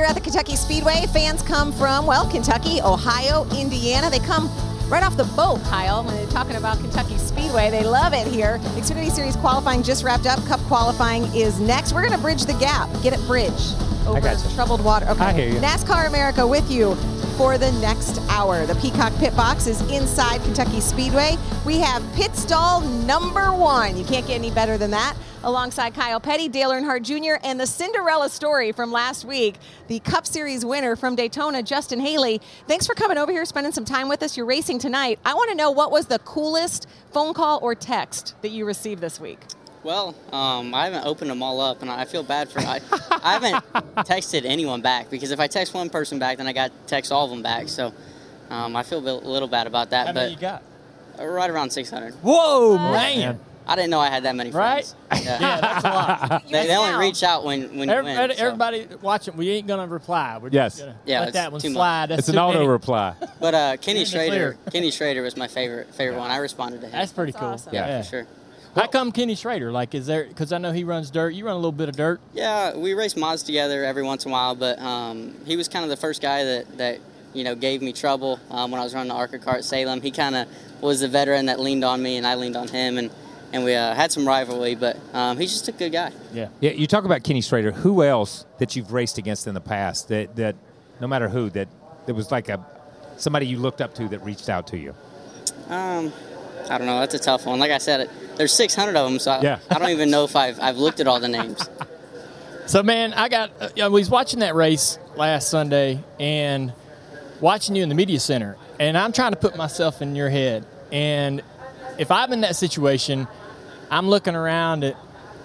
Here at the Kentucky Speedway, fans come from, well, Kentucky, Ohio, Indiana. They come right off the boat, Kyle, when they're talking about Kentucky Speedway. They love it here. Xfinity Series qualifying just wrapped up. Cup qualifying is next. We're going to bridge the gap. Get it bridge over troubled water. Okay. I hear you. NASCAR America with you for the next hour. The Peacock Pit Box is inside Kentucky Speedway. We have pit stall number one. You can't get any better than that. Alongside Kyle Petty, Dale Earnhardt Jr., and the Cinderella story from last week, the Cup Series winner from Daytona, Justin Haley. Thanks for coming over here, spending some time with us. You're racing tonight. I want to know what was the coolest phone call or text that you received this week? Well, um, I haven't opened them all up, and I feel bad for. I, I haven't texted anyone back because if I text one person back, then I got to text all of them back. So um, I feel a little bad about that. How but many you got? uh, right around 600. Whoa, man. I didn't know I had that many Right? friends. Yeah. Yeah, that's a lot. They, they only reach out when when you Every- win. so. everybody watching, we ain't gonna reply. We're Yes. just gonna Yeah, let that one too much. slide. That's It's an auto many. reply. But uh, Kenny You're in the Schrader. Kenny Schrader was my favorite favorite one. I responded to him. That's pretty cool. awesome. yeah, for sure. How come Kenny Schrader? Like, is there? Because I know he runs dirt. You run a little bit of dirt. Yeah, we race mods together every once in a while, but um, he was kind of the first guy that, that you know gave me trouble um, when I was running the ARCA car at Salem. He kind of was the veteran that leaned on me, and I leaned on him, and and we uh, had some rivalry. But um, he's just a good guy. Yeah. Yeah, you talk about Kenny Schrader. Who else that you've raced against in the past that, that no matter who, that, there was like a somebody you looked up to that reached out to you? Um, I don't know. That's a tough one. Like I said, there's 600 of them, so I, Yeah. I don't even know if I've I've looked at all the names. So, man, I got. Uh, I was watching that race last Sunday and watching you in the media center, and I'm trying to put myself in your head. And if I'm in that situation, I'm looking around at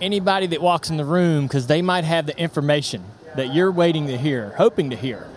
anybody that walks in the room because they might have the information that you're waiting to hear, hoping to hear.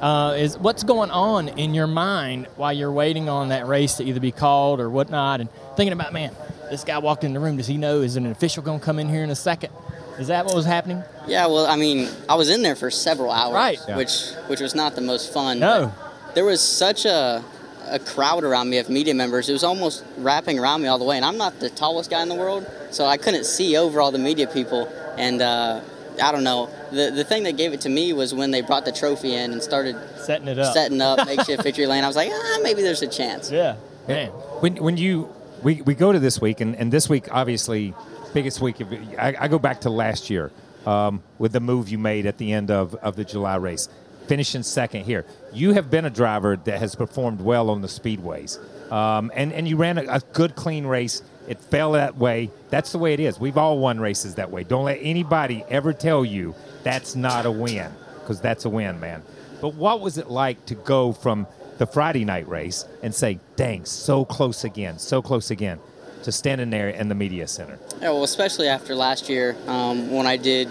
Uh, is what's going on in your mind while you're waiting on that race to either be called or whatnot, and thinking about, man, this guy walked in the room. Does he know? Is an official going to come in here in a second? Is that what was happening? Yeah, well, I mean, I was in there for several hours, Right. Yeah. which which was not the most fun. No. there was such a a crowd around me of media members. It was almost wrapping around me all the way, and I'm not the tallest guy in the world, so I couldn't see over all the media people. And uh, I don't know. The the thing that gave it to me was when they brought the trophy in and started setting it up. setting up makeshift victory lane. I was like, ah, maybe there's a chance. Yeah, man. When when you we, we go to this week and, and this week obviously biggest week of I, I go back to last year um, with the move you made at the end of, of the July race, finishing second here. You have been a driver that has performed well on the speedways, um, and and you ran a, a good clean race. It fell that way. That's the way it is. We've all won races that way. Don't let anybody ever tell you that's not a win because that's a win, man. But what was it like to go from the Friday night race and say, dang, so close again, so close again, to standing there in the media center? Yeah, well, especially after last year um, when I did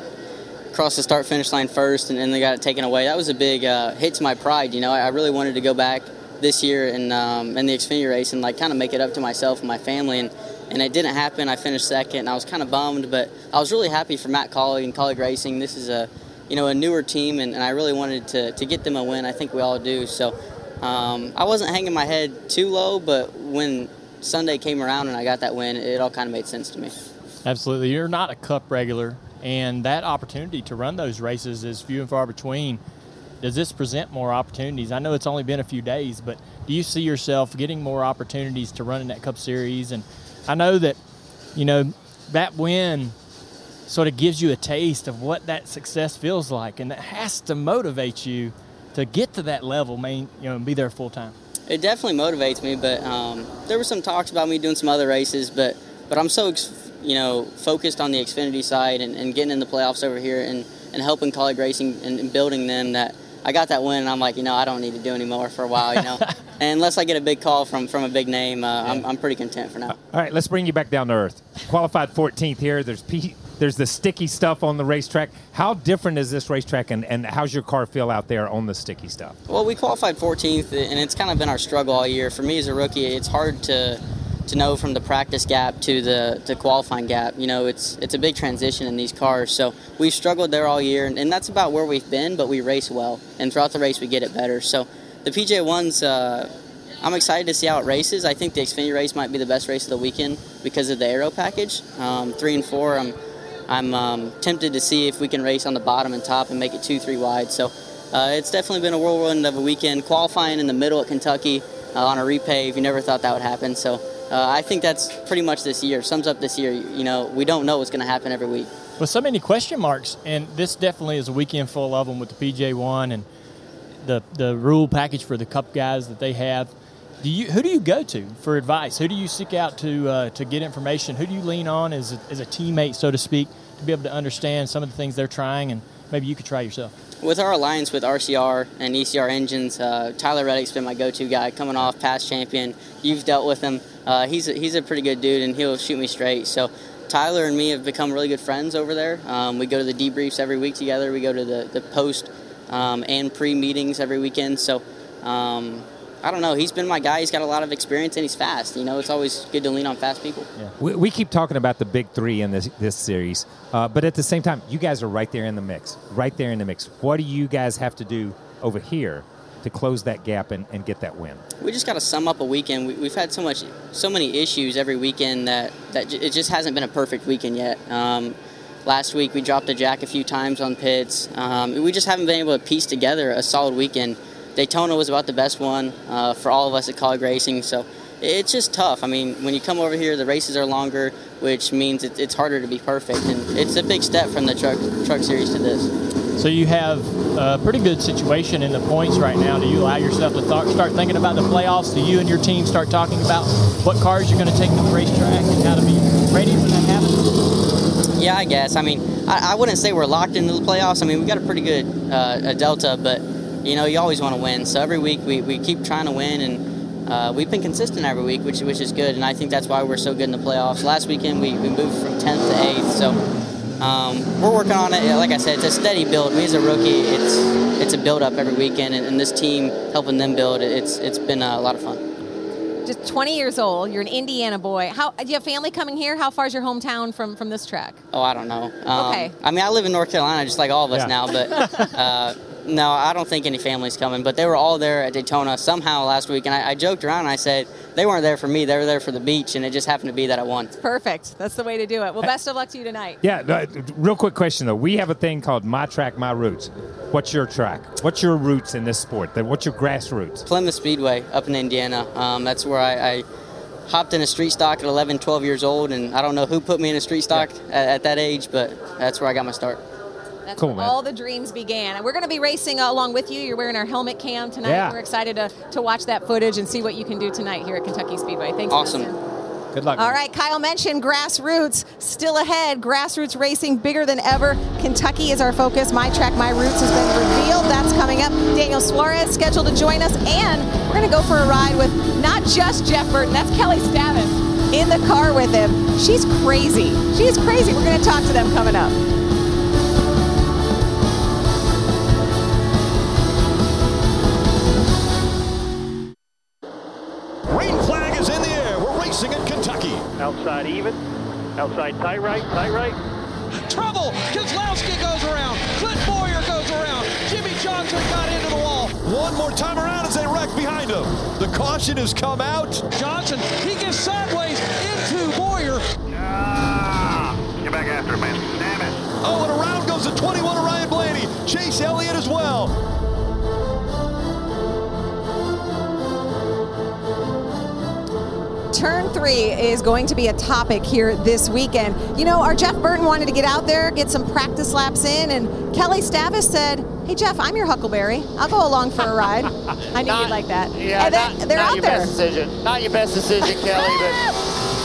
cross the start finish line first and then they got it taken away. That was a big uh, hit to my pride. You know, I I really wanted to go back this year and um, in the Xfinity race and like kind of make it up to myself and my family and. And it didn't happen. I finished second, and I was kind of bummed, but I was really happy for Matt Kaulig and Kaulig Racing. This is a, you know, a newer team, and, and I really wanted to, to get them a win. I think we all do. So um, I wasn't hanging my head too low, but when Sunday came around and I got that win, it all kind of made sense to me. Absolutely. You're not a cup regular, and that opportunity to run those races is few and far between. Does this present more opportunities? I know it's only been a few days, but do you see yourself getting more opportunities to run in that Cup Series? And I know that, you know, that win sort of gives you a taste of what that success feels like, and that has to motivate you to get to that level, main, you know, and be there full time. It definitely motivates me, but um, there were some talks about me doing some other races, but but I'm so ex- you know, focused on the Xfinity side and, and getting in the playoffs over here and, and helping Kaulig Racing and, and building them that I got that win and I'm like, you know, I don't need to do anymore for a while, you know. and unless I get a big call from, from a big name, uh, I'm, I'm pretty content for now. All right, let's bring you back down to earth. Qualified 14th here. There's P- there's the sticky stuff on the racetrack. How different is this racetrack, and, and how's your car feel out there on the sticky stuff? Well, we qualified 14th, and it's kind of been our struggle all year. For me as a rookie, it's hard to to know from the practice gap to the to qualifying gap. You know, it's it's a big transition in these cars. So we've struggled there all year, and, and that's about where we've been. But we race well, and throughout the race we get it better. So the PJ ones. Uh, I'm excited to see how it races. I think the Xfinity race might be the best race of the weekend because of the aero package. Um, three and four, I'm I'm um, tempted to see if we can race on the bottom and top and make it two, three wide. So uh, it's definitely been a whirlwind of a weekend. Qualifying in the middle at Kentucky uh, on a repave, you never thought that would happen. So uh, I think that's pretty much this year. Sums up this year. You know, we don't know what's going to happen every week. With so many question marks, and this definitely is a weekend full of them with the PJ1 and the the rule package for the Cup guys that they have. Do you who do you go to for advice? Who do you seek out to uh, to get information? Who do you lean on as a, as a teammate, so to speak, to be able to understand some of the things they're trying, and maybe you could try yourself? With our alliance with RCR and ECR engines, uh, Tyler Reddick's been my go-to guy, coming off past champion. You've dealt with him. Uh, he's a, he's a pretty good dude, and he'll shoot me straight. So Tyler and me have become really good friends over there. Um, we go to the debriefs every week together. We go to the the post um, and pre meetings every weekend. So. Um, I don't know. He's been my guy. He's got a lot of experience and he's fast. You know, it's always good to lean on fast people. Yeah. We, we keep talking about the big three in this this series, uh, but at the same time, you guys are right there in the mix. Right there in the mix. What do you guys have to do over here to close that gap and, and get that win? We just got to sum up a weekend. We, have had so much, so many issues every weekend that that j- it just hasn't been a perfect weekend yet. Um, last week we dropped a jack a few times on pits. Um, we just haven't been able to piece together a solid weekend. Daytona was about the best one uh, for all of us at Kaulig Racing. So it's just tough. I mean, when you come over here, the races are longer, which means it, it's harder to be perfect, and it's a big step from the truck truck series to this. So you have a pretty good situation in the points right now. Do you allow yourself to th- start thinking about the playoffs? Do you and your team start talking about what cars you're going to take to the racetrack and how to be ready when that happens? Yeah, I guess. I mean, I, I wouldn't say we're locked into the playoffs. I mean, we got a pretty good uh, a delta, but you know, you always want to win. So every week we, we keep trying to win, and uh, we've been consistent every week, which which is good. And I think that's why we're so good in the playoffs. Last weekend we, we moved from 10th to 8th, so um, we're working on it. Like I said, it's a steady build. Me as a rookie, it's it's a build up every weekend, and, and this team helping them build, it's it's been a lot of fun. Just 20 years old. You're an Indiana boy. How do you have family coming here? How far is your hometown from from this track? Oh, I don't know. Um, Okay. I mean, I live in North Carolina, just like all of us Yeah. now, but. Uh, no, I don't think any family's coming, but they were all there at Daytona somehow last week, and I, I joked around and I said they weren't there for me; they were there for the beach, and it just happened to be that I won. Perfect. That's the way to do it. Well, best of luck to you tonight. Yeah, no, real quick question though. We have a thing called My Track, My Roots. What's your track? What's your roots in this sport? What's your grassroots? Plymouth Speedway up in Indiana. Um, that's where I, I hopped in a street stock at 11, 12 years old, and I don't know who put me in a street stock at, at that age, but that's where I got my start. That's Cool, where man. all the dreams began. And we're going to be racing uh, along with you. You're wearing our helmet cam tonight. Yeah. We're excited to, to watch that footage and see what you can do tonight here at Kentucky Speedway. Thanks. Awesome. Dustin. Good luck. All right, Kyle mentioned grassroots still ahead. Grassroots racing bigger than ever. Kentucky is our focus. My track, my roots has been revealed. That's coming up. Daniel Suarez scheduled to join us, and we're going to go for a ride with not just Jeff Burton. That's Kelly Stavast in the car with him. She's crazy. She's crazy. We're going to talk to them coming up. Outside even. Outside tight right, tight right. Trouble! Kozlowski goes around. Clint Bowyer goes around. Jimmie Johnson got into the wall. One more time around as they wreck behind him. The caution has come out. Johnson, he gets sideways into Bowyer. Ah, get back after him, man. Damn it. Oh, and around goes the 21 of Ryan Blaney. Chase Elliott as well. Turn 3 is going to be a topic here this weekend. You know, our Jeff Burton wanted to get out there, get some practice laps in, and Kelly Stavast said, hey Jeff, I'm your Huckleberry. I'll go along for a ride. I knew not, you'd like that. Yeah, and not, they're not out your best decision. Not your best decision, Kelly. But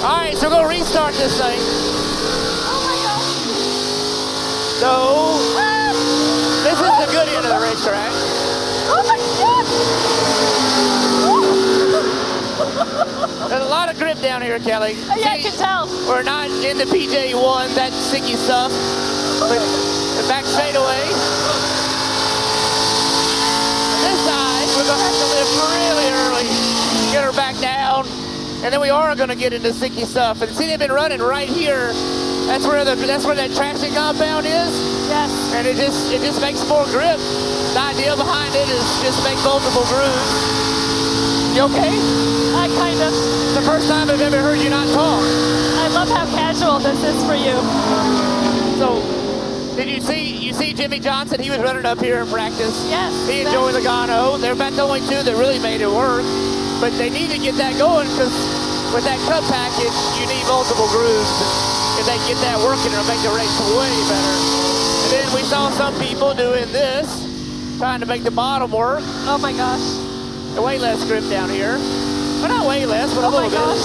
all right, so we're gonna restart this thing. Oh my. So this is the good end of the racetrack. Oh my. There's a lot of grip down here, Kelly. Oh, yeah, I can tell. We're not in the PJ1, that sticky stuff. But the back straightaway. This side, we're gonna have to lift really early, get her back down, and then we are gonna get into sticky stuff. And see, they've been running right here. That's where the that's where that traction compound is. Yes. And it just it just makes more grip. The idea behind it is just make multiple grooves. You okay? I kind of. It's the first time I've ever heard you not talk. I love how casual this is for you. So, did you see you see Jimmie Johnson? He was running up here in practice. Yes. He and Joey Logano. They're about the only two that really made it work. But they need to get that going because with that cut package, you need multiple grooves. If they get that working, it'll make the race way better. And then we saw some people doing this, trying to make the bottom work. Oh my gosh. Way less grip down here. Well, not way less, but a Oh my little gosh.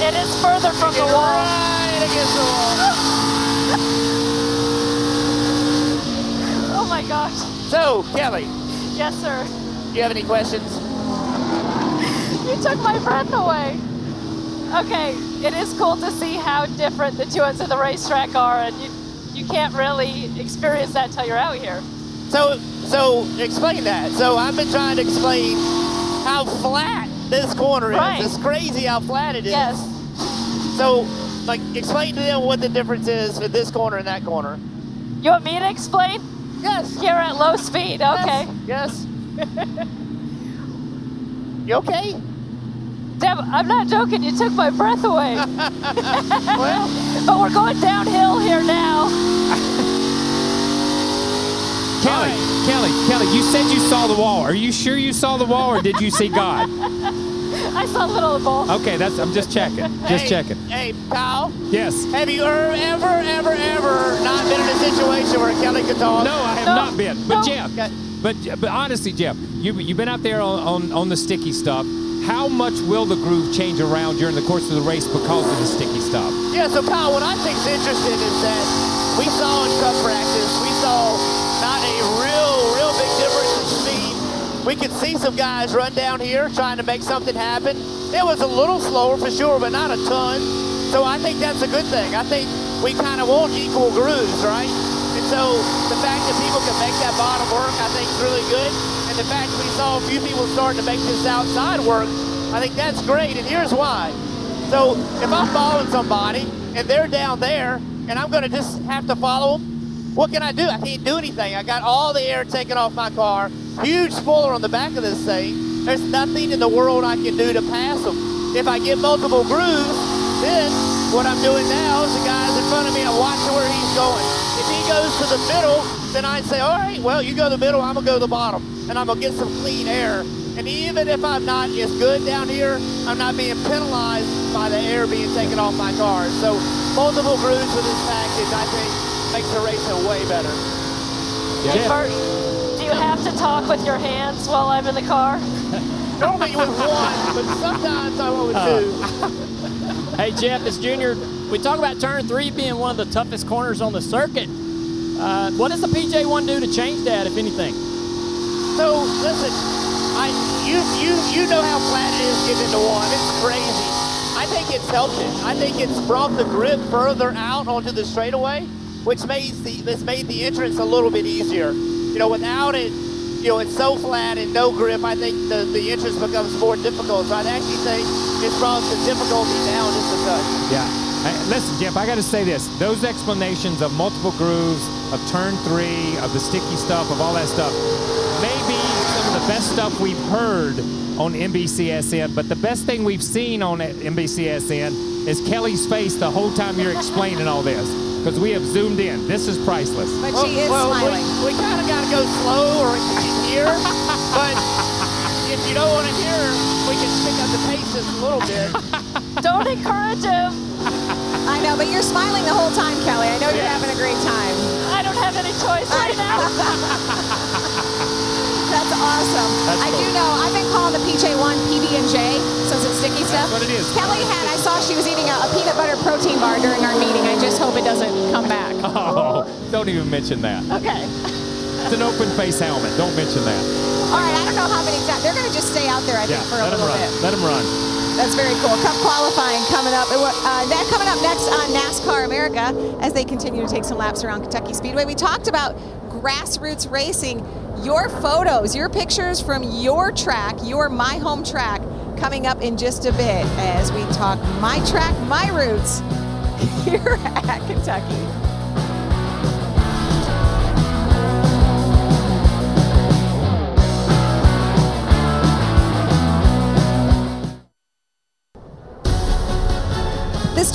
bit. It is further from the wall. Right against the wall. Oh my gosh. So, Kelly, Yes, sir. do you have any questions? You took my breath away. Okay, it is cool to see how different the two ends of the racetrack are, and you you can't really experience that till you're out here. So, so explain that. So I've been trying to explain how flat this corner is. Right. It's crazy how flat it is. Yes. So, like, explain to them what the difference is with this corner and that corner. You want me to explain? Yes. Here at low speed. Okay. Yes. You okay? Deb, I'm not joking. You took my breath away. well, but we're going downhill here now. Kelly, Kelly, Kelly, you said you saw the wall. Are you sure you saw the wall, or did you see God? I saw a little of both. Okay, that's. I'm just checking. Just hey, checking. Hey, pal. Yes. Have you ever, ever, ever, ever not been in a situation where Kelly could talk? No, I have No. not been. But No. Jeff, but but honestly, Jeff, you you've been out there on, on, on the sticky stuff. How much will the groove change around during the course of the race because of the sticky stuff? Yeah, so Kyle, what I think's interesting is that we saw in cup practice, we saw not a real, real big difference in speed. We could see some guys run down here trying to make something happen. It was a little slower for sure, but not a ton. So I think that's a good thing. I think we kind of want equal grooves, right? And so the fact that people can make that bottom work, I think is really good. And the fact we saw a few people starting to make this outside work, I think that's great. And here's why. So if I'm following somebody and they're down there and I'm going to just have to follow them, what can I do? I can't do anything. I got all the air taken off my car. Huge spoiler on the back of this thing. There's nothing in the world I can do to pass them. If I get multiple grooves, then what I'm doing now is the guys in front of me, I'm watching where he's going. If he goes to the middle, then I'd say, all right, well, you go to the middle, I'm going to go to the bottom. And I'm going to get some clean air. And even if I'm not as good down here, I'm not being penalized by the air being taken off my car. So multiple grooves with this package, I think, makes the racing way better. And Bert, do you have to talk with your hands while I'm in the car? Normally with one, but sometimes I want with two. Hey, Jeff, it's Junior. We talk about turn three being one of the toughest corners on the circuit. Uh, what does the PJ1 do to change that, if anything? So listen, I you you you know how flat it is getting into one. It's crazy. I think it's helped it. I think it's brought the grip further out onto the straightaway, which makes the this made the entrance a little bit easier. You know, without it, you know, it's so flat and no grip. I think the the entrance becomes more difficult. So I actually think it's brought the difficulty down just a touch. Yeah. Listen, Jeff, I got to say this. Those explanations of multiple grooves, of turn three, of the sticky stuff, of all that stuff, maybe some of the best stuff we've heard on NBCSN, but the best thing we've seen on NBCSN is Kelly's face the whole time you're explaining all this. Because we have zoomed in. This is priceless. But Well, she is well, smiling. We, we kind of got to go slow or you can hear. but if you don't want to hear, we can pick up the pace just a little bit. Don't encourage him. I know, but you're smiling the whole time, Kelly. I know you're having a great time. I don't have any choice right now. That's awesome. That's I cool. do know. I've been calling the PJ1 PB and J since it's sticky stuff. what it is. Kelly had. I saw she was eating a, a peanut butter protein bar during our meeting. I just hope it doesn't come back. Oh, don't even mention that. Okay. It's an open face helmet. Don't mention that. All right, I don't know how many exact. They're going to just stay out there, I think, for a little run. bit. Let them run. That's very cool. Cup qualifying coming up. Uh, that coming up next on NASCAR America as they continue to take some laps around Kentucky Speedway. We talked about grassroots racing. Your photos, your pictures from your track, your my home track, coming up in just a bit as we talk my track, my roots here at Kentucky.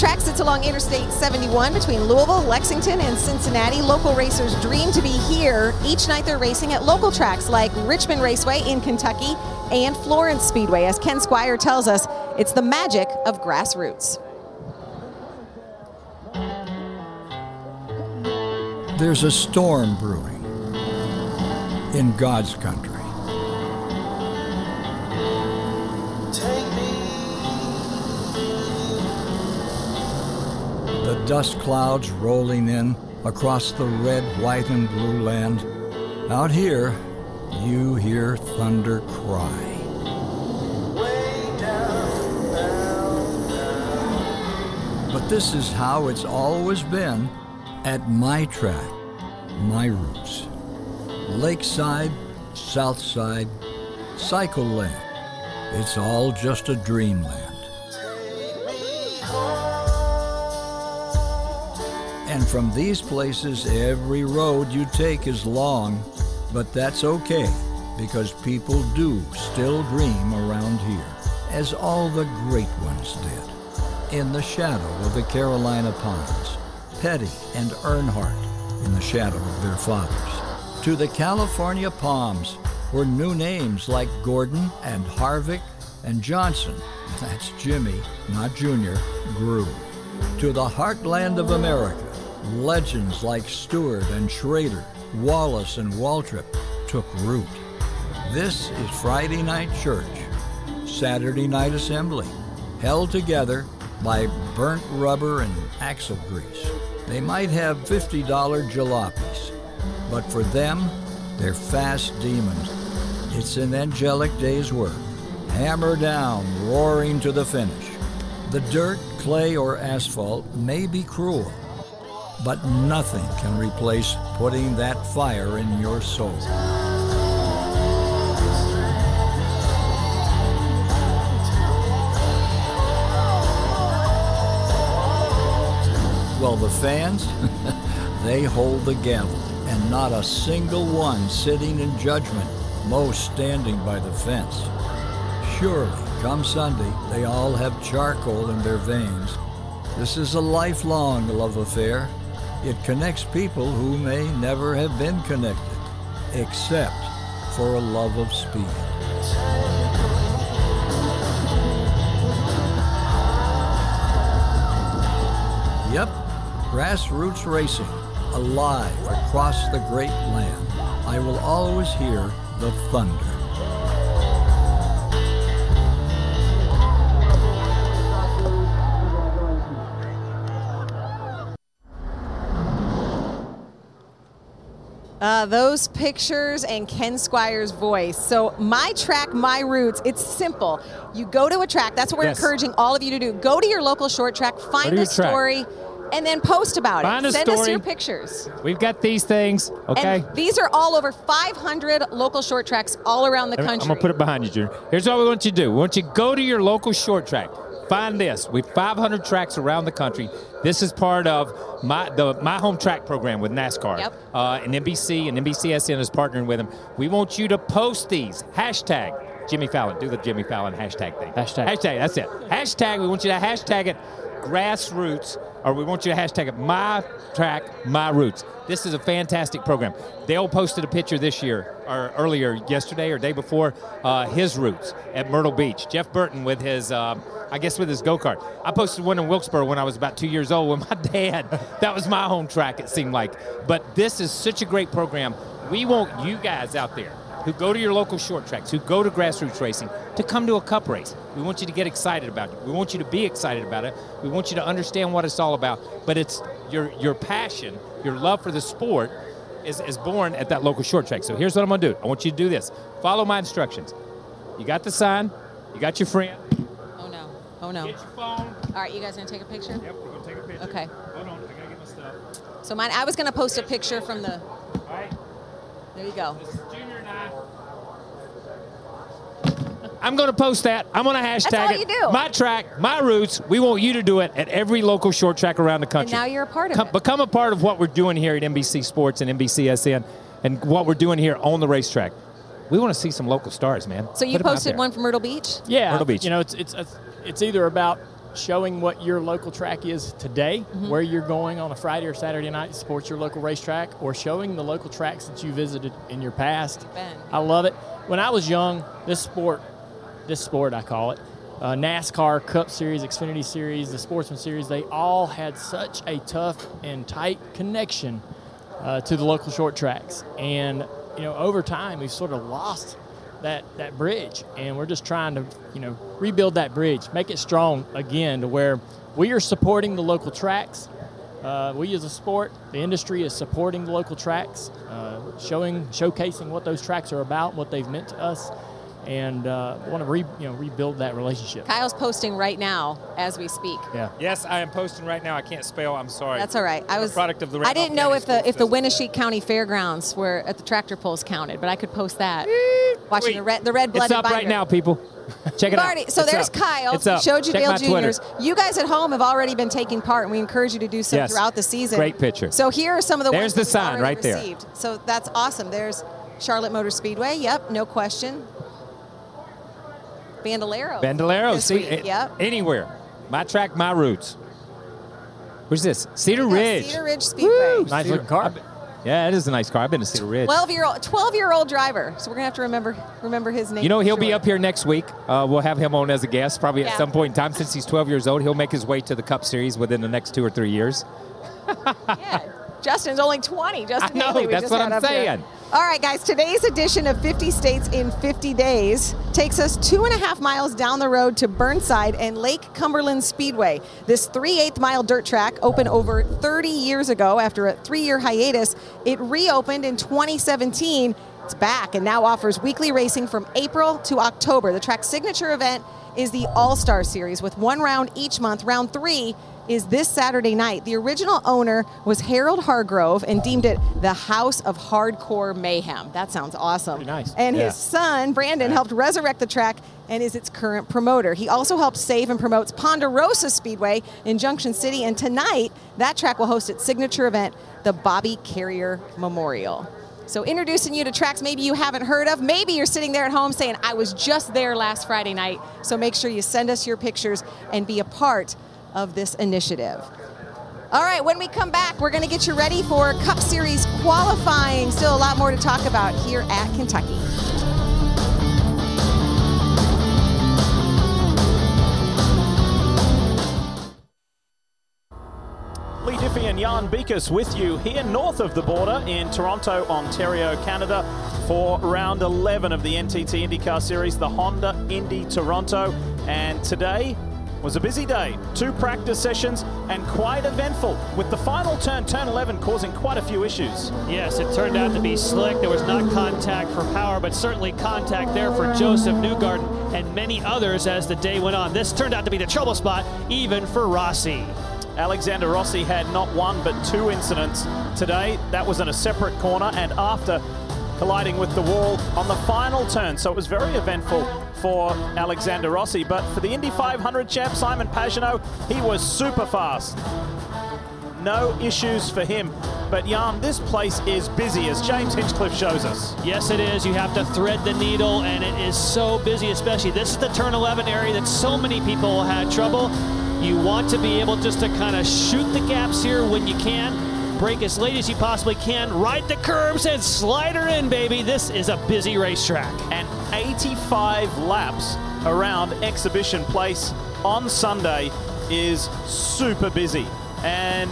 Track sits along Interstate 71 between Louisville, Lexington, and Cincinnati. Local racers dream to be here. Each night they're racing at local tracks like Richmond Raceway in Kentucky and Florence Speedway. As Ken Squier tells us, it's the magic of grassroots. There's a storm brewing in God's country. Dust clouds rolling in across the red, white, and blue land. Out here, you hear thunder cry. But this is how it's always been at my track, my roots. Lakeside, Southside, Cycle Land. It's all just a dreamland. And from these places, every road you take is long, but that's okay because people do still dream around here, as all the great ones did. In the shadow of the Carolina Pines, Petty and Earnhardt in the shadow of their fathers. To the California Palms, where new names like Gordon and Harvick and Johnson, that's Jimmy, not Junior, grew. To the heartland of America, legends like Stewart and Schrader, Wallace and Waltrip took root. This is Friday Night Church, Saturday Night Assembly, held together by burnt rubber and axle grease. They might have $50 jalopies, but for them, they're fast demons. It's an angelic day's work. Hammer down, roaring to the finish. The dirt, clay, or asphalt may be cruel, but nothing can replace putting that fire in your soul. Well, the fans, they hold the gavel, and not a single one sitting in judgment, most standing by the fence. Surely, come Sunday, they all have charcoal in their veins. This is a lifelong love affair. It connects people who may never have been connected, except for a love of speed. Yep, grassroots racing, alive across the great land. I will always hear the thunder. Uh, those pictures and Ken Squier's voice. So, my track, my roots, it's simple. You go to a track, that's what we're Yes. encouraging all of you to do. Go to your local short track, find a track. story, and then post about Find it. Send us your pictures. We've got these things, okay? And these are all over 500 local short tracks all around the country. I'm going to put it behind you, Junior. Here's what we want you to do. We want you to go to your local short track. Find this. We've 500 tracks around the country. This is part of my the my home track program with NASCAR. Yep. Uh, and NBC and NBCSN is partnering with them. We want you to post these. Hashtag Jimmy Fallon. Do the Jimmy Fallon hashtag thing. Hashtag. Hashtag. That's it. Hashtag. We want you to hashtag it grassroots, or we want you to hashtag it my track, my roots. This is a fantastic program. Dale posted a picture this year, or earlier yesterday or day before, uh, his roots at Myrtle Beach. Jeff Burton with his, uh, I guess, with his go kart. I posted one in Wilkesboro when I was about two years old with my dad. that was my home track, it seemed like. But this is such a great program. We want you guys out there who go to your local short tracks, who go to grassroots racing, to come to a cup race. We want you to get excited about it. We want you to be excited about it. We want you to understand what it's all about. But it's your your passion, your love for the sport is, is born at that local short track. So here's what I'm going to do. I want you to do this. Follow my instructions. You got the sign. You got your friend. Oh no. Oh no. Get your phone. All right, you guys gonna take a picture? Yep, we're going to take a picture. Okay. Hold on. I got to get my stuff. So mine, I was gonna post a picture from the. All right. There you go. This is Junior and I. I'm going to post that. I'm going to hashtag all it. you do. My track, my roots. We want you to do it at every local short track around the country. And country. now you're a part of Come, it. become a part of what we're doing here at NBC Sports and NBCSN and what we're doing here on the racetrack. We want to see some local stars, man. So you Put 'em posted one from Myrtle Beach. Yeah, Myrtle Beach. You know, it's it's it's either about showing what your local track is today, Mm-hmm. where you're going on a Friday or Saturday night to support your local racetrack, or showing the local tracks that you visited in your past. Ben. I love it. When I was young, this sport, this sport I call it, uh, NASCAR Cup Series, Xfinity Series, the Sportsman Series, they all had such a tough and tight connection uh, to the local short tracks. And you know, over time, we've sort of lost that that bridge, and we're just trying to you know rebuild that bridge, make it strong again, to where we are supporting the local tracks. Uh, we as a sport, the industry is supporting the local tracks, uh, showing, showcasing what those tracks are about, what they've meant to us, and uh, want to re, you know rebuild that relationship. Kyle's posting right now as we speak. Yeah. Yes, I am posting right now. I can't spell. I'm sorry. That's all right. I I'm a was product of the. I didn't know County if the if the Business. Winneshiek County Fairgrounds were at the tractor pulls counted, but I could post that. Watching Wait. the red the red It's blooded up right now, people. Check it out. Already, so It's there's up. Kyle. It's up. Showed you Check Dale my Twitter. Juniors. You guys at home have already been taking part, and we encourage you to do so Yes. throughout the season. Great picture. So here are some of the There's ones the that sign right there. received. So that's awesome. There's Charlotte Motor Speedway. Yep, no question. Bandolero. Bandolero. See, it- Yep. anywhere. My track, my roots. Where's this? Cedar Ridge. Cedar Ridge Speedway. Nice looking car. Yeah, it is a nice car. I've been to Cedar Ridge. 12 year old 12 year old driver. So we're gonna have to remember remember his name. You know, he'll be up here next week. Uh, we'll have him on as a guest, probably Yeah. at some point in time. Since he's 12 years old, he'll make his way to the Cup Series within the next two or three years. Yeah. Justin's only 20. Justin I know, Haley, we that's just what I'm up here. All right, guys. Today's edition of 50 States in 50 Days takes us two and a half miles down the road to Burnside and Lake Cumberland Speedway. This 3 8 mile dirt track opened over 30 years ago after a three-year hiatus. It reopened in 2017. It's back and now offers weekly racing from April to October. The track's signature event is the All Star Series with one round each month. Round three is this Saturday night. The original owner was Harold Hargrove and deemed it the House of Hardcore Mayhem. That sounds awesome. Pretty nice. And Yeah. his son, Brandon, helped resurrect the track and is its current promoter. He also helps save and promotes Ponderosa Speedway in Junction City. And tonight, that track will host its signature event, the Bobby Carrier Memorial. So, introducing you to tracks maybe you haven't heard of. Maybe you're sitting there at home saying, I was just there last Friday night. So, make sure you send us your pictures and be a part of this initiative. All right, when we come back, we're going to get you ready for Cup Series qualifying. Still a lot more to talk about here at Kentucky. Leigh Diffey and Jon Beekhuis with you here north of the border in Toronto, Ontario, Canada for round 11 of the NTT IndyCar Series, the Honda Indy Toronto. And today was a busy day. Two practice sessions and quite eventful with the final turn, turn 11, causing quite a few issues. Yes, it turned out to be slick. There was not contact for power, but certainly contact there for Josef Newgarden and many others as the day went on. This turned out to be the trouble spot, even for Rossi. Alexander Rossi had not one but two incidents today. That was in a separate corner and after colliding with the wall on the final turn. So it was very eventful for Alexander Rossi. But for the Indy 500 champ, Simon Pagenaud, he was super fast. No issues for him. But Jan, this place is busy, as James Hinchcliffe shows us. Yes, it is. You have to thread the needle, and it is so busy, especially this is the turn 11 area that so many people had trouble. You want to be able just to kind of shoot the gaps here when you can, break as late as you possibly can, ride the curbs, and slide her in, baby. This is a busy racetrack. And 85 laps around Exhibition Place on Sunday is super busy. And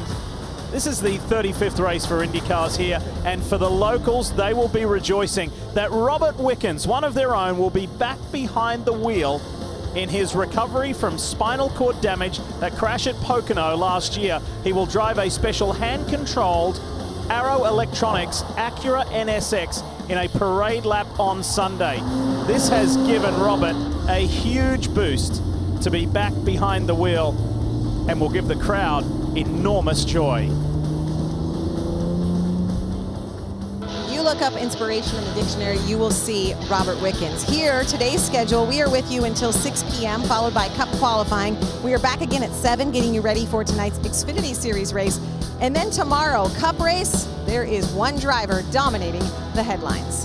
This is the 35th race for IndyCars here, and for the locals, they will be rejoicing that Robert Wickens, one of their own, will be back behind the wheel in his recovery from spinal cord damage that crash at Pocono last year. He will drive a special hand-controlled Arrow Electronics Acura NSX in a parade lap on Sunday. This has given Robert a huge boost to be back behind the wheel and will give the crowd enormous joy. Look up inspiration in the dictionary, you will see Robert Wickens. Here, today's schedule, we are with you until 6 p.m., followed by Cup qualifying. We are back again at 7, getting you ready for tonight's Xfinity Series race. And then tomorrow, Cup race, there is one driver dominating the headlines.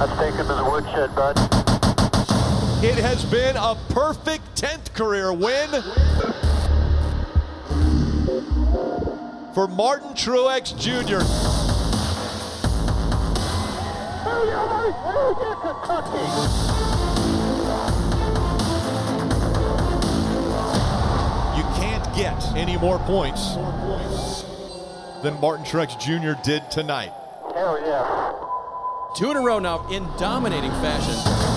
Let's take him to the woodshed, bud. It has been a perfect 10th career win for Martin Truex Jr. You can't get any more points than Martin Truex Jr. did tonight. Hell yeah. Two in a row now in dominating fashion.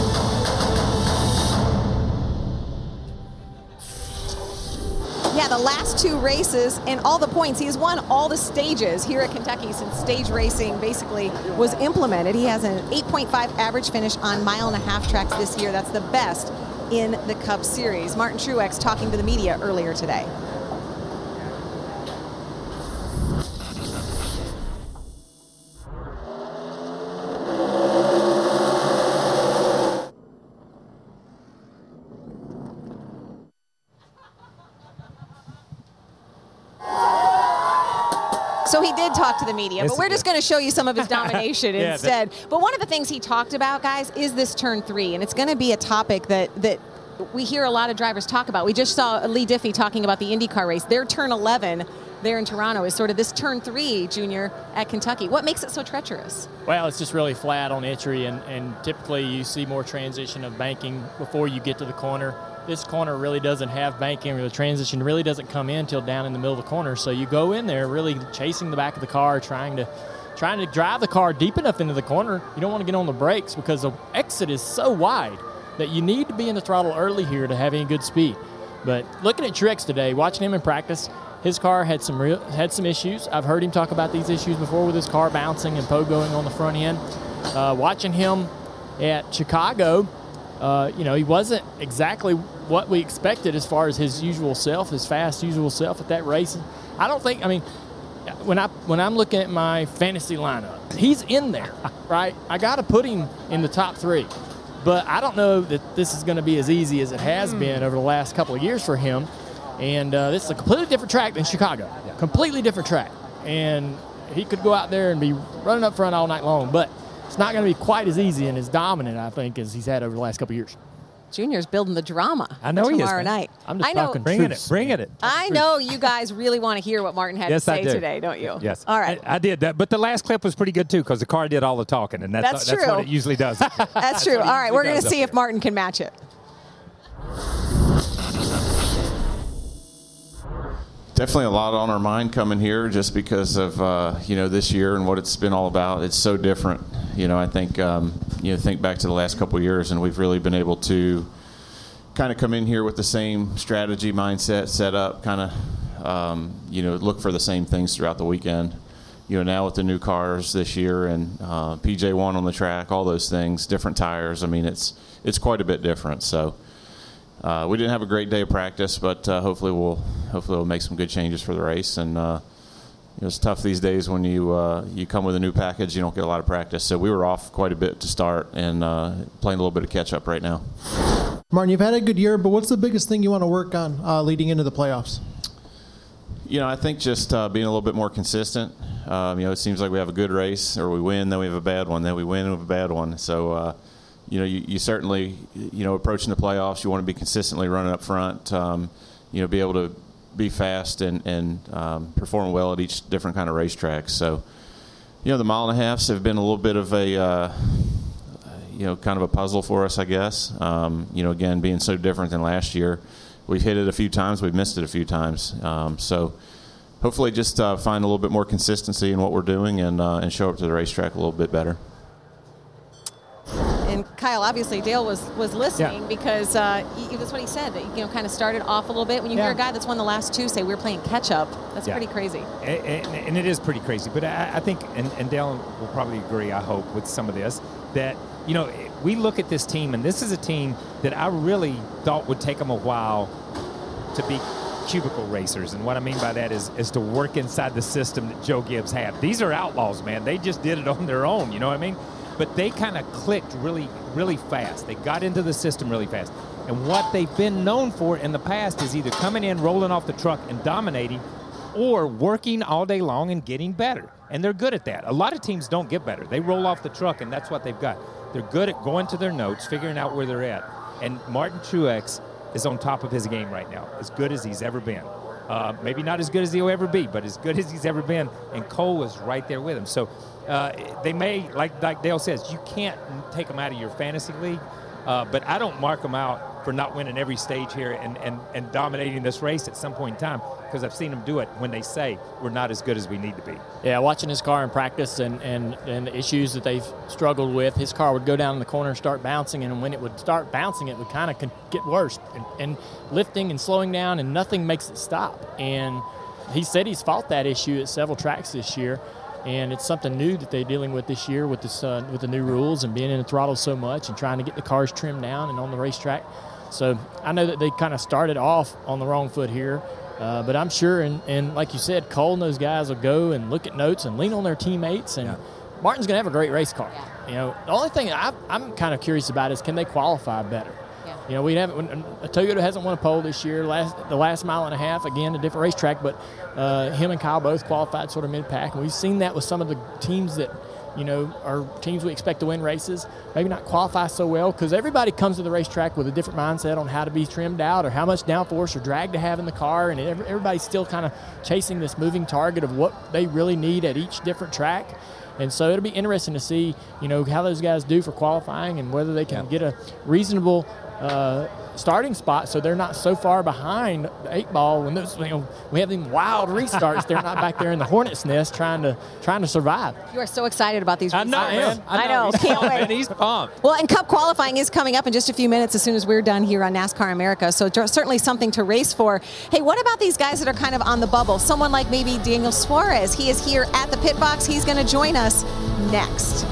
Yeah, the last two races and all the points. He has won all the stages here at Kentucky since stage racing basically was implemented. He has an 8.5 average finish on mile and a half tracks this year. That's the best in the Cup Series. Martin Truex talking to the media earlier today. So he did talk to the media, Yes, but we're just going to show you some of his domination Yeah, that- instead. But one of the things he talked about, guys, is this turn three, and it's going to be a topic that that we hear a lot of drivers talk about. We just saw Leigh Diffey talking about the IndyCar race. Their turn 11 there in Toronto is sort of this turn three, Junior, at Kentucky. What makes it so treacherous? Well, it's just really flat on entry, and, and typically you see more transition of banking before you get to the corner. This corner really doesn't have banking, or the transition really doesn't come in till down in the middle of the corner. So you go in there really chasing the back of the car, trying to trying to drive the car deep enough into the corner. You don't want to get on the brakes because the exit is so wide that you need to be in the throttle early here to have any good speed. But looking at Truex today, watching him in practice, his car had some real, had some issues. I've heard him talk about these issues before with his car bouncing and pogoing on the front end. Uh, watching him at Chicago, uh, you know, he wasn't exactly what we expected as far as his usual self, his fast usual self at that race. I don't think. I mean, when I when I'm looking at my fantasy lineup, he's in there, right? I got to put him in the top three, but I don't know that this is going to be as easy as it has been over the last couple of years for him. And uh, this is a completely different track than Chicago, completely different track, and he could go out there and be running up front all night long, but it's not going to be quite as easy and as dominant, I think, as he's had over the last couple of years. Junior's building the drama. I know he is, tomorrow night. I'm just I know. talking Bringing truths. it, bringing it. I know you guys really want to hear what Martin had Yes, to say do. today, don't you? Yes. All right. I, I did that, but the last clip was pretty good too because the car did all the talking, and that's That's that's true. what it usually does. That's true. what All he right, usually we're going to up see if Martin can match it. Definitely a lot on our mind coming here just because of uh, you know this year and what it's been all about. It's so different. You know, I think um, you know think back to the last couple years, and we've really been able to kind of come in here with the same strategy, mindset, set up, kind of um, you know look for the same things throughout the weekend. You know, now with the new cars this year and uh, PJ1 on the track, all those things, different tires. I mean, it's it's quite a bit different. So. Uh, we didn't have a great day of practice, but uh, hopefully we'll hopefully we'll make some good changes for the race. And uh, you know, it's tough these days when you uh, you come with a new package, you don't get a lot of practice. So we were off quite a bit to start, and uh, playing a little bit of catch up right now. Martin, you've had a good year, but what's the biggest thing you want to work on uh, leading into the playoffs? You know, I think just uh, being a little bit more consistent. Um, you know, it seems like we have a good race, or we win, then we have a bad one, then we win, and we have a bad one. So, uh, you know, you, you certainly, you know, approaching the playoffs, you want to be consistently running up front. Um, you know, be able to be fast and and um, perform well at each different kind of racetrack. So, you know, the mile and a halfs have been a little bit of a, uh, you know, kind of a puzzle for us, I guess. Um, you know, again, being so different than last year, we've hit it a few times, we've missed it a few times. Um, so hopefully, just uh, find a little bit more consistency in what we're doing and uh, and show up to the racetrack a little bit better. And Kyle, obviously, Dale was was listening Yeah. because uh, he, that's what he said. That, you know, kind of started off a little bit. When you hear a guy that's won the last two say we're playing catch up, that's Yeah. pretty crazy. And, and- and it is pretty crazy. But I, I think, and, and Dale will probably agree, I hope, with some of this, that, you know, we look at this team, and this is a team that I really thought would take them a while to be cubicle racers. And what I mean by that is, is to work inside the system that Joe Gibbs had. These are outlaws, man. They just did it on their own, you know what I mean? But they kind of clicked really, really fast. They got into the system really fast. And what they've been known for in the past is either coming in, rolling off the truck, and dominating, or working all day long and getting better. And they're good at that. A lot of teams don't get better. They roll off the truck, and that's what they've got. They're good at going to their notes, figuring out where they're at. And Martin Truex is on top of his game right now, as good as he's ever been. Uh, maybe not as good as he'll ever be, but as good as he's ever been. And Cole was right there with him. So uh, they may, like, like Dale says, you can't take them out of your fantasy league. Uh, but I don't mark them out for not winning every stage here and, and, and dominating this race at some point in time because I've seen them do it when they say we're not as good as we need to be. Yeah, watching his car in practice and, and, and the issues that they've struggled with, his car would go down in the corner and start bouncing, and when it would start bouncing, it would kind of get worse and, and lifting and slowing down, and nothing makes it stop. And he said he's fought that issue at several tracks this year, and it's something new that they're dealing with this year with this uh, with the new rules and being in the throttle so much and trying to get the cars trimmed down and on the racetrack. So I know that they kind of started off on the wrong foot here. Uh, but I'm sure, and, and like you said, Cole and those guys will go and look at notes and lean on their teammates. And Martin's going to have a great race car. You know, the only thing I, I'm kind of curious about is can they qualify better? You know, we haven't. uh, Toyota hasn't won a pole this year. Last the last mile and a half, again, a different racetrack, but uh, him and Kyle both qualified sort of mid pack, and we've seen that with some of the teams that you know are teams we expect to win races, maybe not qualify so well because everybody comes to the racetrack with a different mindset on how to be trimmed out or how much downforce or drag to have in the car, and every- everybody's still kind of chasing this moving target of what they really need at each different track. And so it'll be interesting to see, you know, how those guys do for qualifying and whether they can get a reasonable uh, starting spot so they're not so far behind the eight ball when those, you know, we have them wild restarts. they're not back there in the hornet's nest trying to trying to survive. You are so excited about these. I know, results. man. I know. He's Can't wait. man. He's pumped. Well, and Cup qualifying is coming up in just a few minutes as soon as we're done here on NASCAR America. So certainly something to race for. Hey, what about these guys that are kind of on the bubble? Someone like maybe Daniel Suarez. He is here at the pit box. He's going to join us next.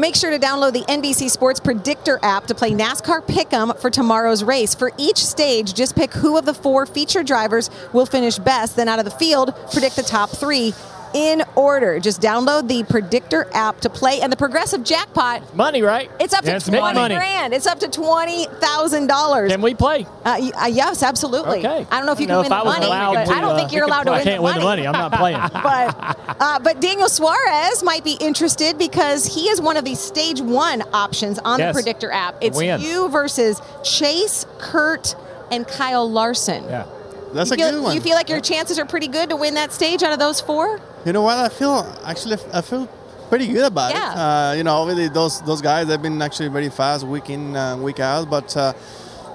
Make sure to download the NBC Sports Predictor app to play NASCAR Pick'em for tomorrow's race. For each stage, just pick who of the four featured drivers will finish best. Then out of the field, predict the top three in order. Just download the Predictor app to play, and the progressive jackpot. Money, right? It's up Yeah, to it's twenty money. grand. It's up to twenty thousand dollars. Can we play? Uh, uh, yes, absolutely. Okay. I don't know if you can win the money, to, I don't uh, think you're allowed to win. I can't the win money. the money. I'm not playing. but uh, but Daniel Suarez might be interested because he is one of the stage one options on Yes. the Predictor app. It's Win. you versus Chase, Kurt, and Kyle Larson. Yeah. That's you a feel, good one. You feel like your chances are pretty good to win that stage out of those four? You know what? I feel actually I feel pretty good about Yeah. it. Uh, you know, obviously those those guys they've been actually very fast week in uh, week out, but. Uh,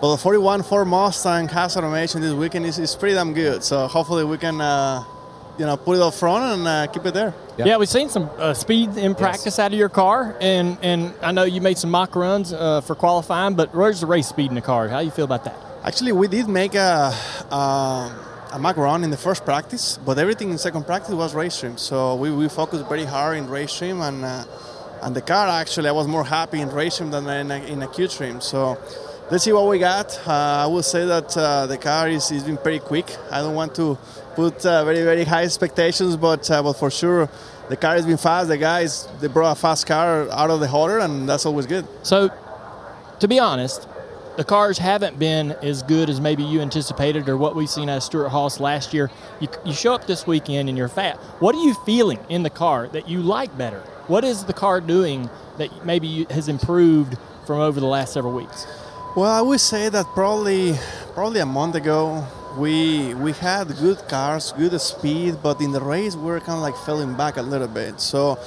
well, the 41 Ford Mustang Haas Automation this weekend is, is pretty damn good. So hopefully we can, uh, you know, put it up front and uh, keep it there. Yeah, yeah we've seen some uh, speed in practice out of your car, and, and I know you made some mock runs uh, for qualifying, but where's the race speed in the car? How do you feel about that? Actually, we did make a, uh, a mock run in the first practice, but everything in second practice was race. So we, we focused very hard in race and uh, and the car actually I was more happy in race than in a, in a Q stream. So let's see what we got. Uh, I will say that uh, the car is, is been pretty quick. I don't want to put uh, very very high expectations, but uh, but for sure. The car has been fast. The guys they brought a fast car out of the hauler, and that's always good. So, to be honest, the cars haven't been as good as maybe you anticipated or what we've seen out of Stewart-Haas last year. You, you show up this weekend and you're fat. What are you feeling in the car that you like better? What is the car doing that maybe has improved from over the last several weeks? Well, I would say that probably probably a month ago we we had good cars, good speed, but in the race we were kind of like falling back a little bit. So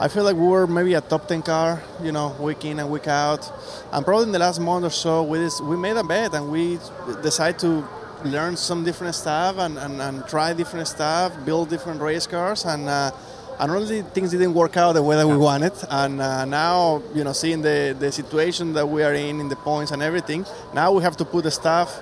I feel like we were maybe a top 10 car, you know, week in and week out. And probably in the last month or so, we just, we made a bet and we decided to learn some different stuff and, and, and try different stuff, build different race cars, and. Uh, and really things didn't work out the way that we wanted. And uh, now, you know, seeing the, the situation that we are in, in the points and everything, now we have to put the stuff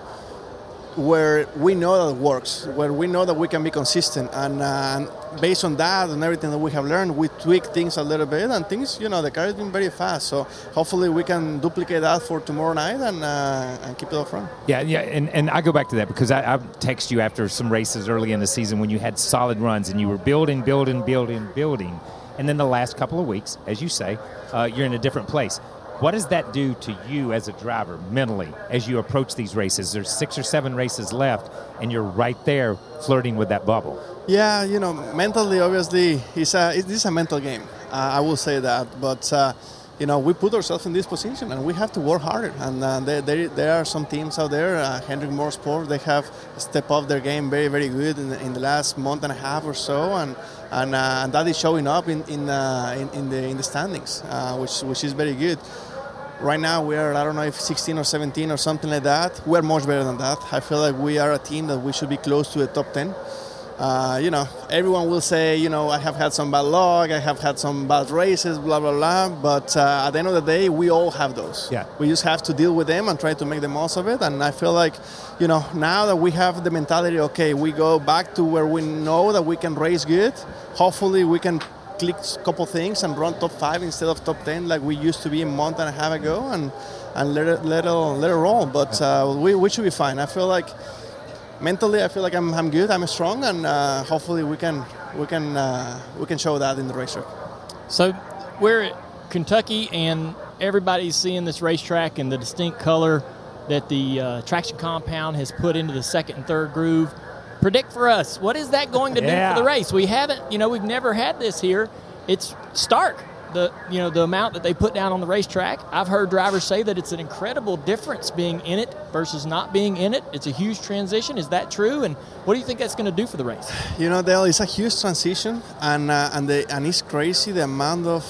where we know that works, where we know that we can be consistent. And, uh, based on that and everything that we have learned, we tweak things a little bit. And things, you know, the car has been very fast. So hopefully we can duplicate that for tomorrow night and, uh, and keep it up front. Yeah, yeah, and, and I go back to that because I, I text you after some races early in the season when you had solid runs and you were building, building, building, building, and then the last couple of weeks, as you say, uh, you're in a different place. What does that do to you as a driver mentally as you approach these races? There's six or seven races left, and you're right there flirting with that bubble. Yeah, you know, mentally, obviously, it's a, it is a mental game. Uh, I will say that. But, uh, you know, we put ourselves in this position and we have to work harder. And uh, there, there, there are some teams out there, uh, Hendrick Motorsport, they have stepped up their game very, very good in, in the last month and a half or so. And, and, uh, and that is showing up in, in, uh, in, in, the, in the standings, uh, which, which is very good. Right now we are I don't know if 16 or 17 or something like that. We're much better than that. I feel like we are a team that we should be close to the top 10. Uh, you know, everyone will say, you know, I have had some bad luck, I have had some bad races, blah blah blah. But uh, at the end of the day, we all have those. Yeah. We just have to deal with them and try to make the most of it. And I feel like, you know, now that we have the mentality, okay, we go back to where we know that we can race good. Hopefully, we can click a couple things and run top five instead of top ten like we used to be a month and a half ago, and and let it let it let it roll. But uh, we we should be fine. I feel like mentally, I feel like I'm, I'm good. I'm strong, and uh, hopefully we can we can uh, we can show that in the racetrack. So we're at Kentucky, and everybody's seeing this racetrack and the distinct color that the uh, traction compound has put into the second and third groove. Predict for us, what is that going to Yeah. do for the race? We haven't, you know, we've never had this here. It's stark. The you know the amount that they put down on the racetrack. I've heard drivers say that it's an incredible difference being in it versus not being in it. It's a huge transition. Is that true? And what do you think that's going to do for the race? You know, Dale, it's a huge transition, and uh, and the and it's crazy the amount of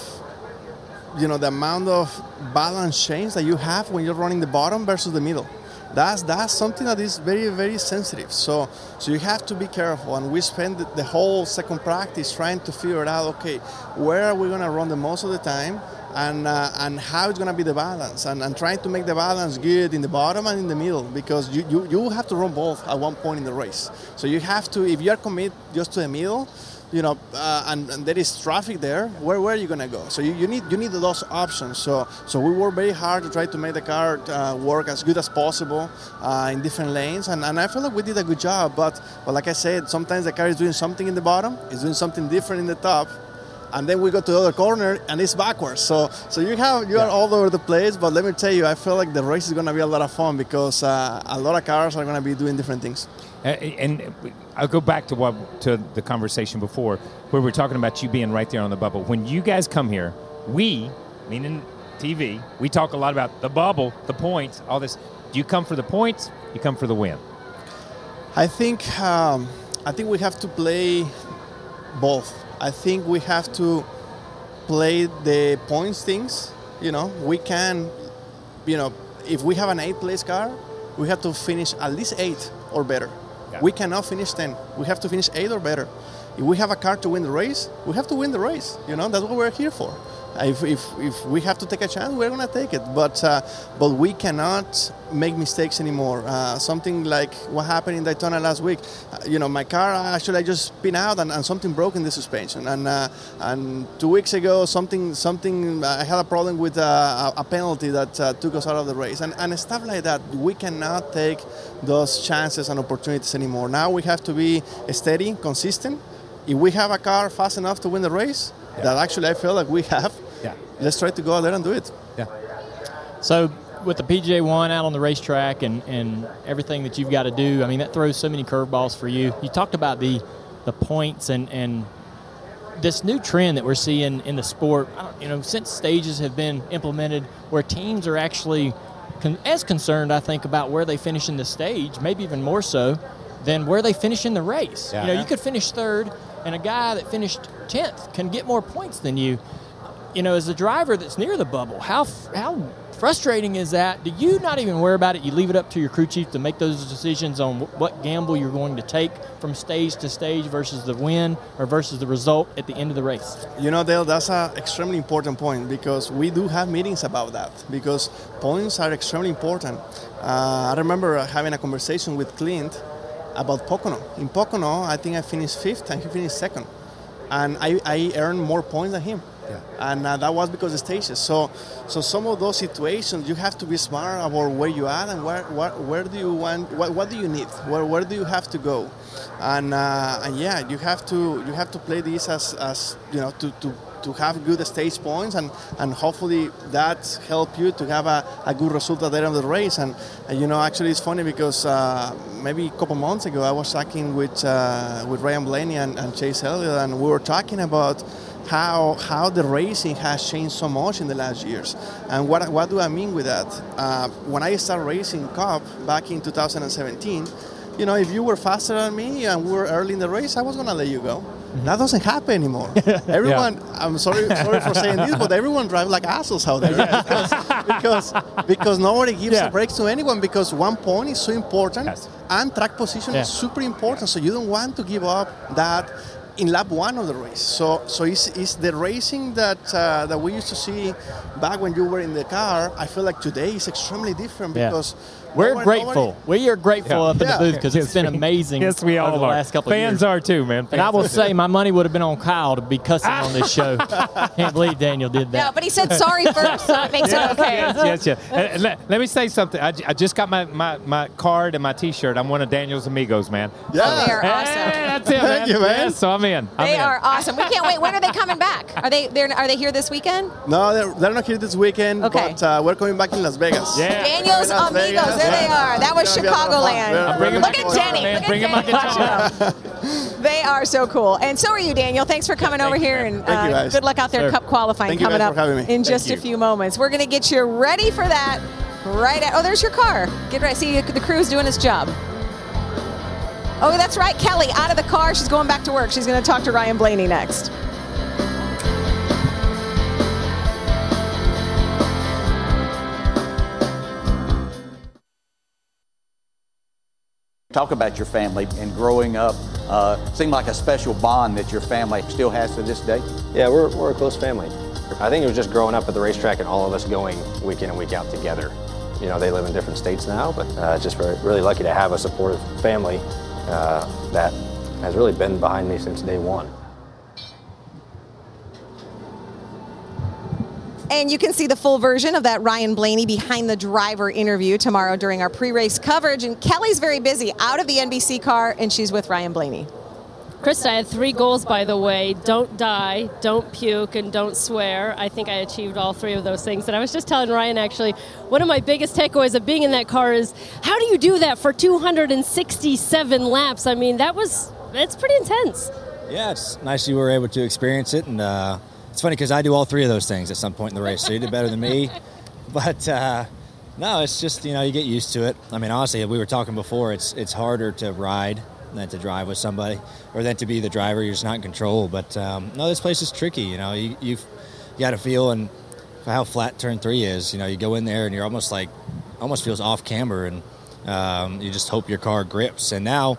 you know the amount of balance change that you have when you're running the bottom versus the middle. That's that's something that is very very sensitive. So so you have to be careful. And we spend the, whole second practice trying to figure out okay where are we going to run the most of the time. And, uh, and how it's going to be the balance and, and trying to make the balance good in the bottom and in the middle because you, you, you have to run both at one point in the race so you have to if you are committed just to the middle you know, uh, and, and there is traffic there. Where, where are you gonna go? So you, you need you need those options. So so we work very hard to try to make the car uh, work as good as possible uh, in different lanes, and, and I feel like we did a good job. But but like I said, sometimes the car is doing something in the bottom, it's doing something different in the top. And then we go to the other corner and it's backwards. So so you have you are all over the place. But let me tell you, I feel like the race is gonna be a lot of fun because uh, a lot of cars are gonna be doing different things. And I'll go back to what to the conversation before, where we're talking about you being right there on the bubble. When you guys come here, we, meaning TV, we talk a lot about the bubble, the points, all this. Do you come for the points? You come for the win. I think um, I think we have to play both. I think we have to play the points things. You know, we can, you know, if we have an eight place car, we have to finish at least eight or better. We cannot finish ten. We have to finish eight or better. If we have a car to win the race, we have to win the race. You know, that's what we're here for. If, if, if we have to take a chance, we're going to take it. But uh, but we cannot make mistakes anymore. Uh, something like what happened in Daytona last week. Uh, you know, my car actually I just spin out and, and something broke in the suspension. And uh, and two weeks ago, something something I had a problem with uh, a, a penalty that uh, took us out of the race. And and stuff like that. We cannot take those chances and opportunities anymore. Now we have to be steady, consistent. If we have a car fast enough to win the race, that actually I feel like we have. Let's try to go out there and do it. Yeah. So with the PJ one out on the racetrack and, and everything that you've got to do, I mean that throws so many curveballs for you. You talked about the the points and and this new trend that we're seeing in the sport, I don't, you know, since stages have been implemented, where teams are actually con- as concerned, I think, about where they finish in the stage, maybe even more so than where they finish in the race. Yeah. You know, you could finish third, and a guy that finished tenth can get more points than you. You know, as a driver that's near the bubble, how how frustrating is that? Do you not even worry about it? You leave it up to your crew chief to make those decisions on what gamble you're going to take from stage to stage versus the win or versus the result at the end of the race. You know, Dale, that's an extremely important point because we do have meetings about that because points are extremely important. Uh, I remember having a conversation with Clint about Pocono. In Pocono, I think I finished fifth and he finished second. And I, I earned more points than him. And uh, that was because of stages. So, so some of those situations, you have to be smart about where you are and where, where, where do you want, what, what do you need, where, where do you have to go, and, uh, and yeah, you have to you have to play this as, as you know to, to, to have good stage points and, and hopefully that help you to have a, a good result at the end of the race. And, and you know, actually, it's funny because uh, maybe a couple months ago I was talking with uh, with Ryan Blaney and, and Chase Elliott, and we were talking about how how the racing has changed so much in the last years. And what what do I mean with that? Uh, when I started racing Cup back in 2017, you know, if you were faster than me and we were early in the race, I was gonna let you go. That doesn't happen anymore. Everyone, I'm sorry, sorry for saying this, but everyone drives like assholes out there because, because because nobody gives Yeah. a break to anyone because one point is so important and track position Yeah. is super important. So you don't want to give up that in lap one of the race. So so it's, it's the racing that uh, that we used to see back when you were in the car. I feel like today is extremely different Yeah. because We're nobody- grateful. we are grateful Yeah. up in Yeah. the booth because it's been amazing. Yes, we over all the are. last couple of Fans years. are too, man. And I will are. say my money would have been on Kyle to be cussing on this show. Can't believe Daniel did that. No, but he said sorry first, so it makes yes, it okay. yes, yes, yes. And let, let me say something. I just got my, my, my card and my T-shirt. I'm one of Daniel's amigos, man. Oh, they are awesome. Hey, that's it, Thank man. you, man. Yes, so I'm in. I'm They in. are awesome. We can't wait. When are they coming back? Are they they're, are they here this weekend? No, they're, they're not here this weekend, Okay. but uh, we're coming back in Las Vegas. Yeah. Daniel's Amigos. Vegas, There they are. That was It's gonna be a lot of fun. Chicagoland. We're- I'm bringing Look at Denny. man. Look at Bringing Denny. They are so cool. And so are you, Daniel. Thanks for coming over here. And Thank you, uh, guys. good luck out there, Cup qualifying coming up for having me. in just a few moments. We're going to get you ready for that right at. Oh, there's your car. Get ready. See, the crew's doing its job. Oh, that's right. Kelly out of the car. She's going back to work. She's going to talk to Ryan Blaney next. Talk about your family and growing up. Uh, seemed like a special bond that your family still has to this day. Yeah, we're, we're a close family. I think it was just growing up at the racetrack and all of us going week in and week out together. You know, they live in different states now, but uh, just very, really lucky to have a supportive family uh, that has really been behind me since day one. And you can see the full version of that Ryan Blaney behind the driver interview tomorrow during our pre race coverage. And Kelly's very busy out of the NBC car, and she's with Ryan Blaney. Krista, I had three goals, by the way. Don't die, don't puke, and don't swear. I think I achieved all three of those things. And I was just telling Ryan, actually, one of my biggest takeaways of being in that car is how do you do that for 267 laps? I mean, that was, that's pretty intense. Yeah, it's nice you were able to experience it, and uh, it's funny because I do all three of those things at some point in the race. So you did better than me, but uh, no, it's just you know you get used to it. I mean, honestly, we were talking before. It's it's harder to ride than to drive with somebody, or than to be the driver. You're just not in control. But um, no, this place is tricky. You know, you you've got to feel and how flat turn three is. You know, you go in there and you're almost like almost feels off camber, and um, you just hope your car grips. And now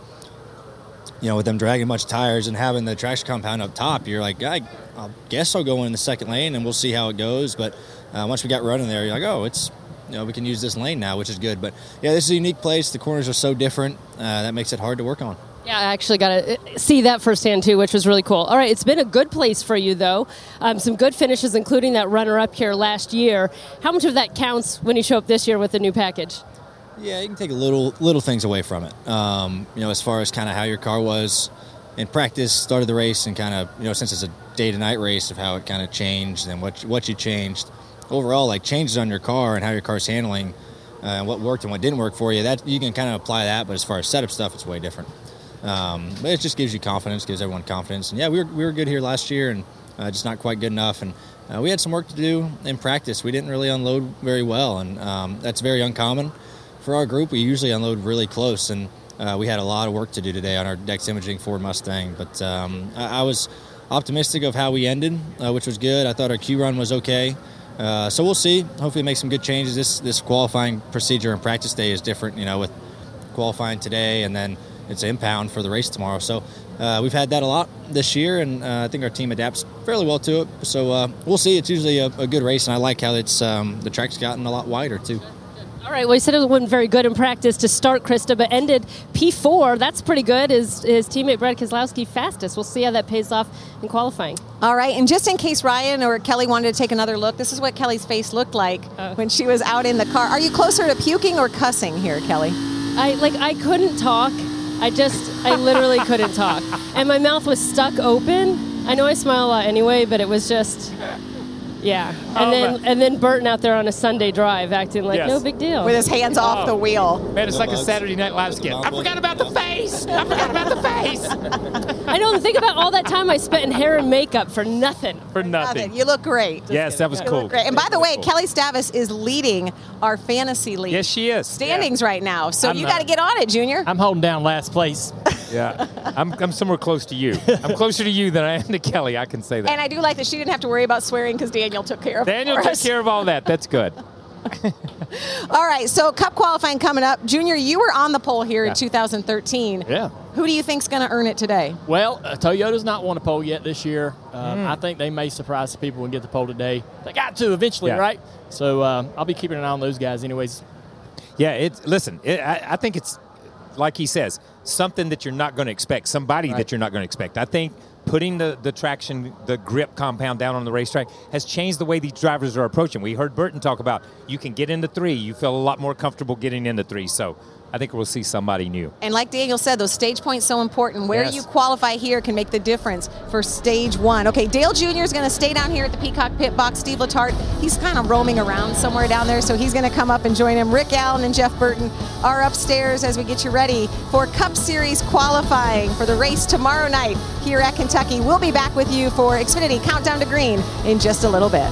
you know, with them dragging much tires and having the traction compound up top, you're like, I, I guess I'll go in the second lane and we'll see how it goes. But uh, once we got running there, you're like, oh, it's, you know, we can use this lane now, which is good. But yeah, this is a unique place. The corners are so different. Uh, that makes it hard to work on. Yeah, I actually got to see that firsthand too, which was really cool. All right, it's been a good place for you though. Um, some good finishes, including that runner-up here last year. How much of that counts when you show up this year with the new package? Yeah, you can take little little things away from it. Um, you know, as far as kind of how your car was in practice, started the race, and kind of you know since it's a day to night race of how it kind of changed and what what you changed overall, like changes on your car and how your car's handling, uh, and what worked and what didn't work for you. That you can kind of apply that, but as far as setup stuff, it's way different. Um, but it just gives you confidence, gives everyone confidence. And yeah, we were, we were good here last year and uh, just not quite good enough. And uh, we had some work to do in practice. We didn't really unload very well, and um, that's very uncommon for our group. We usually unload really close, and uh, we had a lot of work to do today on our Dex Imaging Ford Mustang. But um, I, I, was optimistic of how we ended, uh, which was good. I thought our Q run was okay. Uh, so we'll see. Hopefully, make some good changes. This this qualifying procedure and practice day is different. You know, with qualifying today and then it's impound for the race tomorrow. So uh, we've had that a lot this year, and uh, I think our team adapts fairly well to it. So uh, we'll see. It's usually a, a, good race, and I like how it's um, the track's gotten a lot wider too. All right. Well, he said it wasn't very good in practice to start, Krista, but ended P4. That's pretty good. His, his teammate Brad Keselowski fastest. We'll see how that pays off in qualifying. All right. And just in case Ryan or Kelly wanted to take another look, this is what Kelly's face looked like Oh. when she was out in the car. Are you closer to puking or cussing here, Kelly? I like I couldn't talk. I just I literally couldn't talk, and my mouth was stuck open. I know I smile a lot anyway, but it was just. Yeah, and Oh, then and then Burton out there on a Sunday drive acting like Yes. no big deal With his hands off the oh. wheel. Man, it's like a Saturday Night Live skit. I forgot about the face. I forgot about the face. I know. Think about all that time I spent in hair and makeup for nothing. For Nothing. You look great. Yes, that was You cool. look great. And by the way, Kelly Stavast is leading our fantasy league. Yes, she is. Standings right now. So I'm you got to get on it, Junior. I'm holding down last place. Yeah, I'm, I'm somewhere close to you. I'm closer to you than I am to Kelly. I can say that. And I do like that she didn't have to worry about swearing because Daniel took care of. Daniel for took us. care of all that. That's good. All right, so Cup qualifying coming up. Junior, you were on the pole here Yeah. in 2013. Yeah. Who do you think's going to earn it today? Well, uh, Toyota's not won a pole yet this year. Um, Mm. I think they may surprise the people and get the pole today. They got to eventually, Yeah. right? So um, I'll be keeping an eye on those guys, anyways. Yeah, it's listen. It, I, I think it's like he says, something that you're not going to expect, somebody Right. that you're not going to expect. I think putting the, the traction, the grip compound down on the racetrack has changed the way these drivers are approaching. We heard Burton talk about you can get into three. You feel a lot more comfortable getting into three. So I think we'll see somebody new. And like Daniel said, those stage points so important. Where Yes. you qualify here can make the difference for stage one. Okay, Dale Jr. is going to stay down here at the Peacock Pit Box. Steve Letarte, he's kind of roaming around somewhere down there, so he's going to come up and join him. Rick Allen and Jeff Burton are upstairs as we get you ready for Cup Series qualifying for the race tomorrow night here at Kentucky. We'll be back with you for Xfinity Countdown to Green in just a little bit.